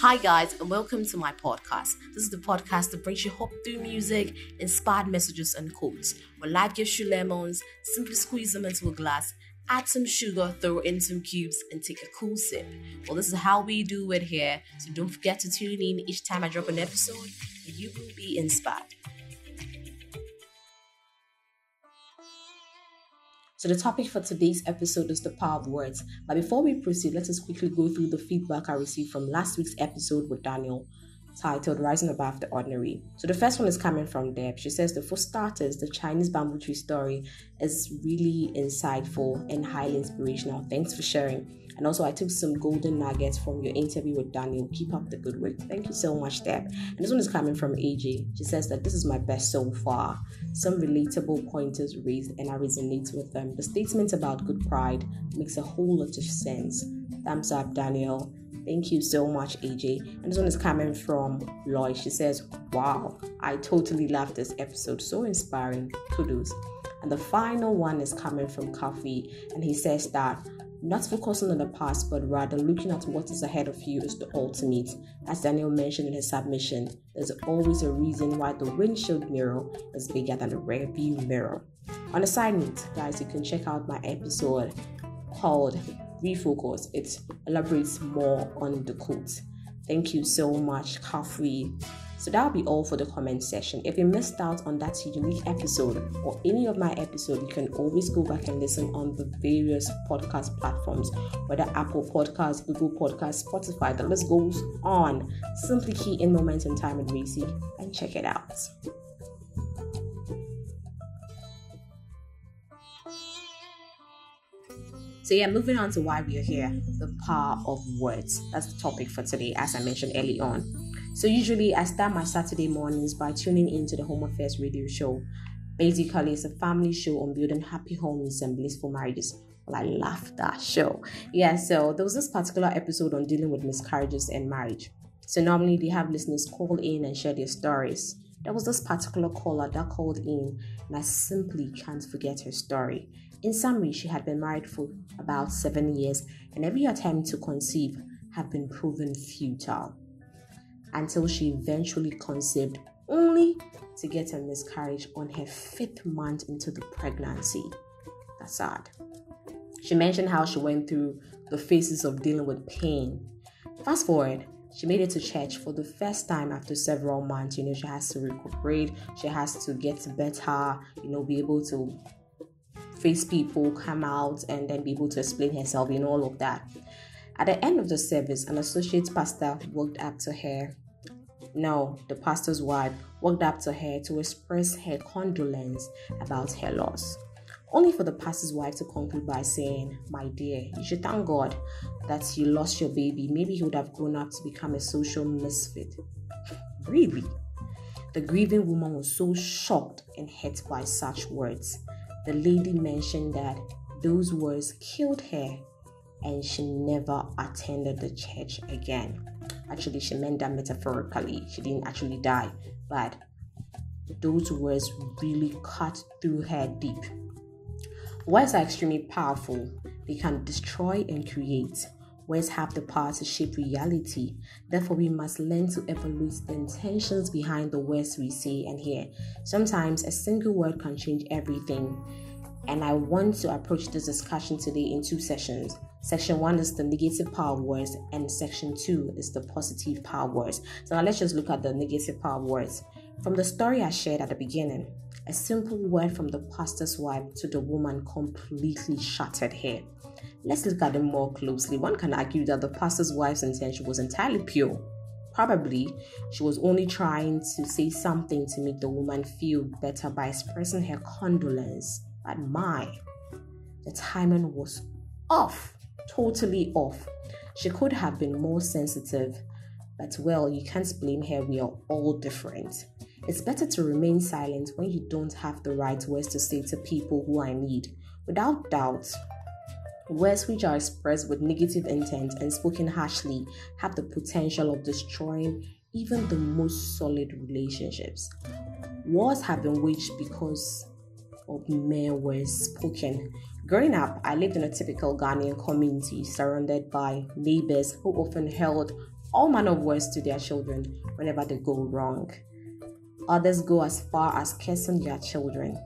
Hi, guys, and welcome to my podcast. This is the podcast that brings you hope through music, inspired messages, and quotes. When life gives you lemons, simply squeeze them into a glass, add some sugar, throw in some cubes, and take a cool sip. Well, this is how we do it here, so don't forget to tune in each time I drop an episode, and you will be inspired. So, the topic for today's episode is the power of words. But before we proceed, let us quickly go through the feedback I received from last week's episode with Daniel titled Rising Above the Ordinary. So the first one is coming from Deb. She says that for starters, the Chinese bamboo tree story is really insightful and highly inspirational. Thanks for sharing. And also, I took some golden nuggets from your interview with Daniel. Keep up the good work. Thank you so much, Deb. And this one is coming from AJ. She says that this is my best so far. Some relatable pointers raised, and I resonate with them. The statement about good pride makes a whole lot of sense. Thumbs up, Daniel. Thank you so much, AJ. And this one is coming from Lloyd. She says, Wow, I totally love this episode. So inspiring. Kudos. And the final one is coming from Kofi, and he says that not focusing on the past, but rather looking at what is ahead of you is the ultimate. As Daniel mentioned in his submission, there's always a reason why the windshield mirror is bigger than the rear view mirror. On a side note, guys, you can check out my episode called refocus, it elaborates more on the quote. Thank you so much, Kofi. So that'll be all for the comment section. If you missed out on that unique episode or any of my episode, you can always go back and listen on the various podcast platforms, whether Apple Podcasts, Google Podcasts, Spotify. The list goes on. Simply key in Moment in Time and Racy and check it out. So, yeah, moving on to why we are here the power of words. That's the topic for today, as I mentioned early on. So, usually, I start my Saturday mornings by tuning into the Home Affairs radio show. Basically, it's a family show on building happy homes and blissful marriages. Well, I love that show. Yeah, so there was this particular episode on dealing with miscarriages and marriage. So, normally, they have listeners call in and share their stories. There was this particular caller that called in, and I simply can't forget her story. In summary, she had been married for about seven years, and every attempt to conceive had been proven futile until she eventually conceived, only to get a miscarriage on her fifth month into the pregnancy. That's sad. She mentioned how she went through the phases of dealing with pain. Fast forward, she made it to church for the first time after several months. You know, she has to recuperate, she has to get better, you know, be able to face people, come out, and then be able to explain herself, you know, all of that. At the end of the service, an associate pastor walked up to her. No, the pastor's wife walked up to her to express her condolence about her loss. Only for the pastor's wife to conclude by saying, My dear, you should thank God that you lost your baby. Maybe he would have grown up to become a social misfit. Really? The grieving woman was so shocked and hurt by such words the lady mentioned that those words killed her and she never attended the church again. Actually, she meant that metaphorically. She didn't actually die, but those words really cut through her deep. Words are extremely powerful, they can destroy and create. Words have the power to shape reality. Therefore, we must learn to evaluate the intentions behind the words we say and hear. Sometimes a single word can change everything. And I want to approach this discussion today in two sessions. Section one is the negative power words, and section two is the positive power words. So now let's just look at the negative power words. From the story I shared at the beginning, a simple word from the pastor's wife to the woman completely shattered her. Let's look at them more closely. One can argue that the pastor's wife's intention was entirely pure. Probably she was only trying to say something to make the woman feel better by expressing her condolence. But my, the timing was off, totally off. She could have been more sensitive, but well, you can't blame her. We are all different. It's better to remain silent when you don't have the right words to say to people who in need. Without doubt, Words which are expressed with negative intent and spoken harshly have the potential of destroying even the most solid relationships. Wars have been waged because of mere words spoken. Growing up, I lived in a typical Ghanaian community surrounded by neighbors who often held all manner of words to their children whenever they go wrong. Others go as far as cursing their children.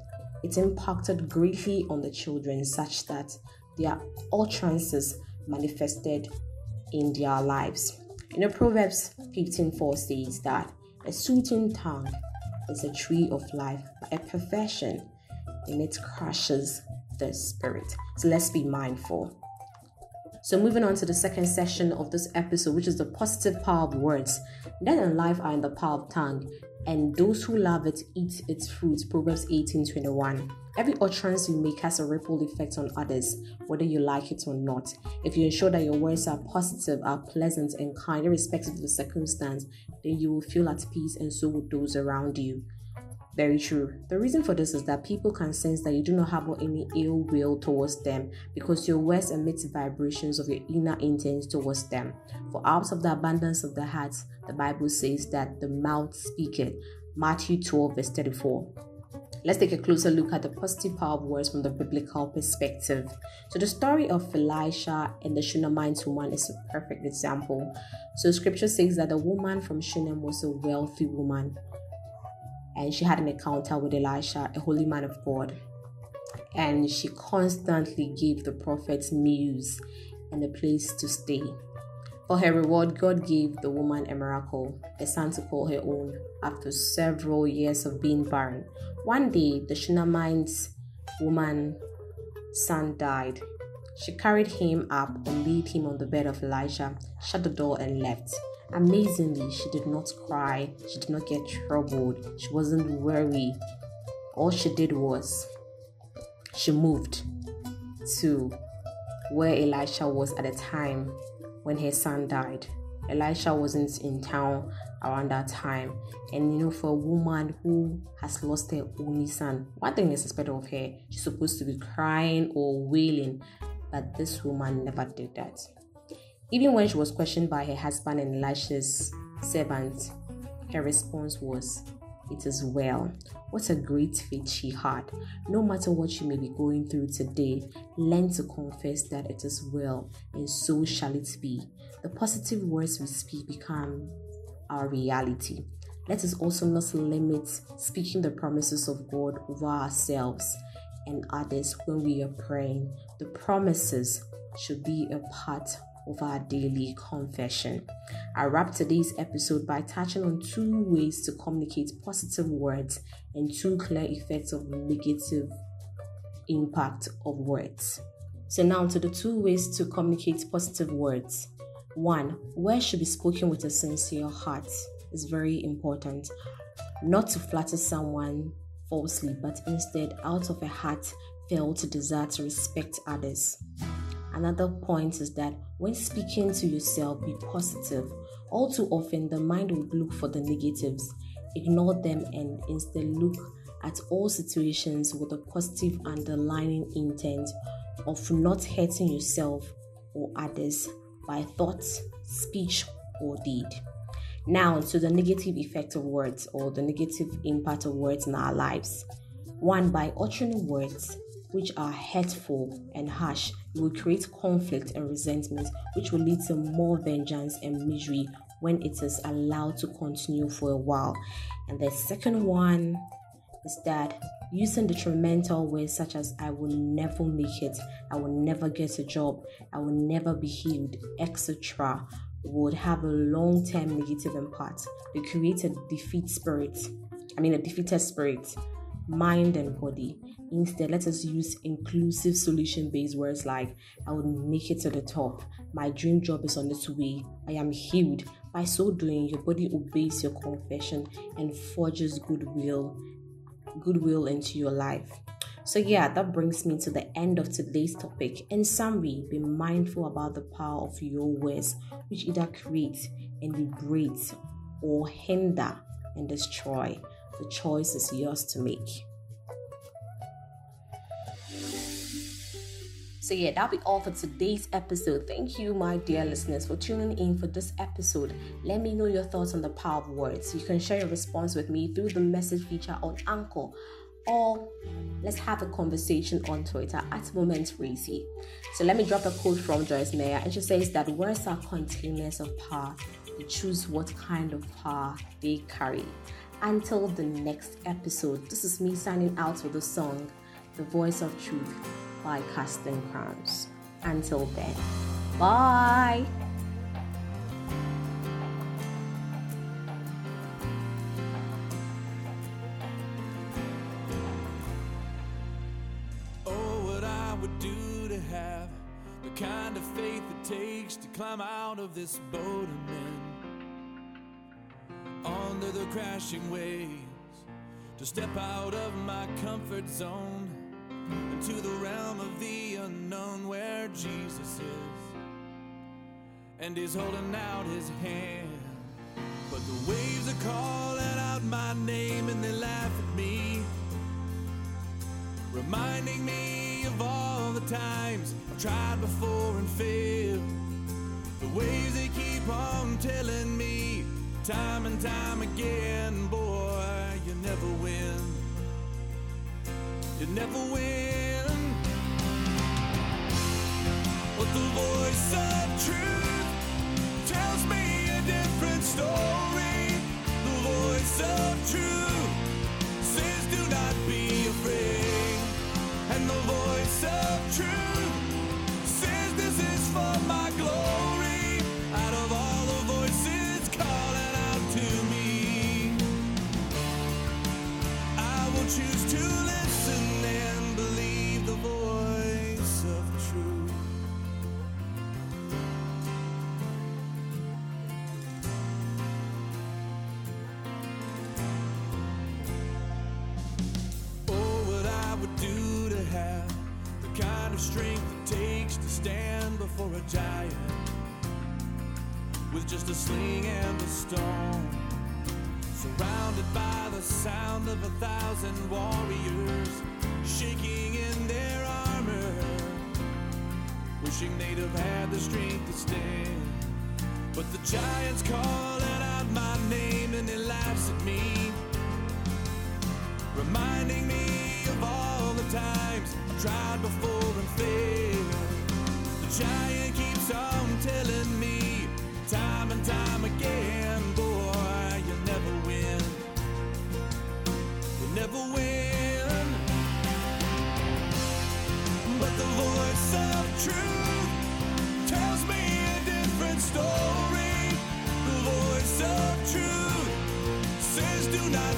It impacted greatly on the children such that their utterances manifested in their lives. You know, Proverbs 15:4 says that a soothing tongue is a tree of life, a perfection and it crushes the spirit. So let's be mindful. So, moving on to the second session of this episode, which is the positive power of words. Death and life are in the power of tongue, and those who love it eat its fruits. Proverbs 18 21. Every utterance you make has a ripple effect on others, whether you like it or not. If you ensure that your words are positive, are pleasant, and kind, irrespective of the circumstance, then you will feel at peace, and so will those around you. Very true. The reason for this is that people can sense that you do not harbor any ill will towards them because your words emit vibrations of your inner intent towards them. For out of the abundance of the heart, the Bible says that the mouth speaketh. Matthew 12, verse 34. Let's take a closer look at the positive power of words from the biblical perspective. So, the story of Elisha and the Shunammite woman is a perfect example. So, scripture says that the woman from Shunem was a wealthy woman and she had an encounter with Elisha, a holy man of God. And she constantly gave the prophet meals and a place to stay. For her reward, God gave the woman a miracle, a son to call her own, after several years of being barren. One day, the Shunammite woman's son died. She carried him up and laid him on the bed of Elisha, shut the door, and left. Amazingly, she did not cry, she did not get troubled, she wasn't worried. All she did was she moved to where Elisha was at the time when her son died. Elisha wasn't in town around that time. And you know, for a woman who has lost her only son, one thing is expected of her, she's supposed to be crying or wailing, but this woman never did that. Even when she was questioned by her husband and Elisha's servant, her response was, It is well. What a great faith she had. No matter what you may be going through today, learn to confess that it is well, and so shall it be. The positive words we speak become our reality. Let us also not limit speaking the promises of God over ourselves and others when we are praying. The promises should be a part of our daily confession. I wrap today's episode by touching on two ways to communicate positive words and two clear effects of negative impact of words. So, now to the two ways to communicate positive words. One, words should be spoken with a sincere heart is very important. Not to flatter someone falsely, but instead out of a heart felt desire to respect others. Another point is that when speaking to yourself, be positive. All too often, the mind would look for the negatives, ignore them, and instead look at all situations with a positive underlying intent of not hurting yourself or others by thought, speech, or deed. Now, to the negative effect of words or the negative impact of words in our lives. One, by uttering words which are hurtful and harsh, will create conflict and resentment, which will lead to more vengeance and misery when it is allowed to continue for a while. And the second one is that using detrimental words such as I will never make it, I will never get a job, I will never be healed, etc., would have a long term negative impact. They create a defeat spirit, I mean, a defeated spirit, mind and body. Instead, let us use inclusive solution based words like I will make it to the top. My dream job is on its way. I am healed. By so doing, your body obeys your confession and forges goodwill, goodwill into your life. So, yeah, that brings me to the end of today's topic. In summary, be mindful about the power of your words, which either create and liberate or hinder and destroy. The choice is yours to make. So, yeah, that'll be all for today's episode. Thank you, my dear listeners, for tuning in for this episode. Let me know your thoughts on the power of words. You can share your response with me through the message feature on Anchor or let's have a conversation on Twitter at Moment Racy. So let me drop a quote from Joyce Meyer, and she says that words are containers of power. You choose what kind of power they carry. Until the next episode, this is me signing out with the song The Voice of Truth by Casting Crowns. Until then, bye. Oh what I would do to have the kind of faith it takes to climb out of this boat crashing waves, to step out of my comfort zone into the realm of the unknown where Jesus is. And he's holding out his hand. But the waves are calling out my name and they laugh at me, reminding me of all the times I've tried before and failed. The waves they keep on telling me, time and time again, boy, you never win. You never win. But the voice of truth tells me a different story. The voice of truth says, do not with just a sling and a stone. Surrounded by the sound of a thousand warriors shaking in their armor, wishing they'd have had the strength to stand. But the giant's calling out my name and he laughs at me, reminding me of all the times I tried before and failed The giant keeps on telling me time and time again, boy, you'll never win. You'll never win. But the voice of truth tells me a different story. The voice of truth says, do not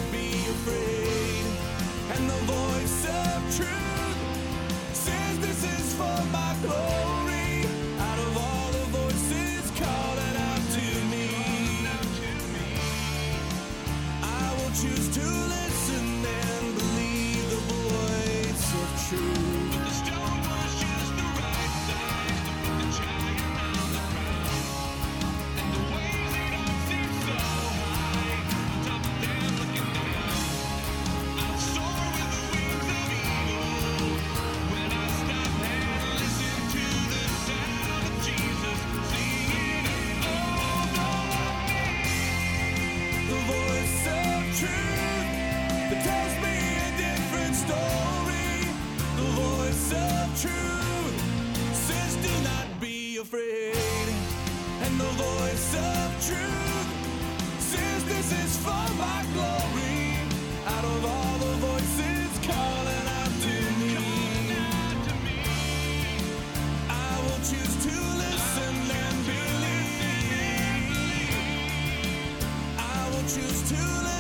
Jesus, you are the voice.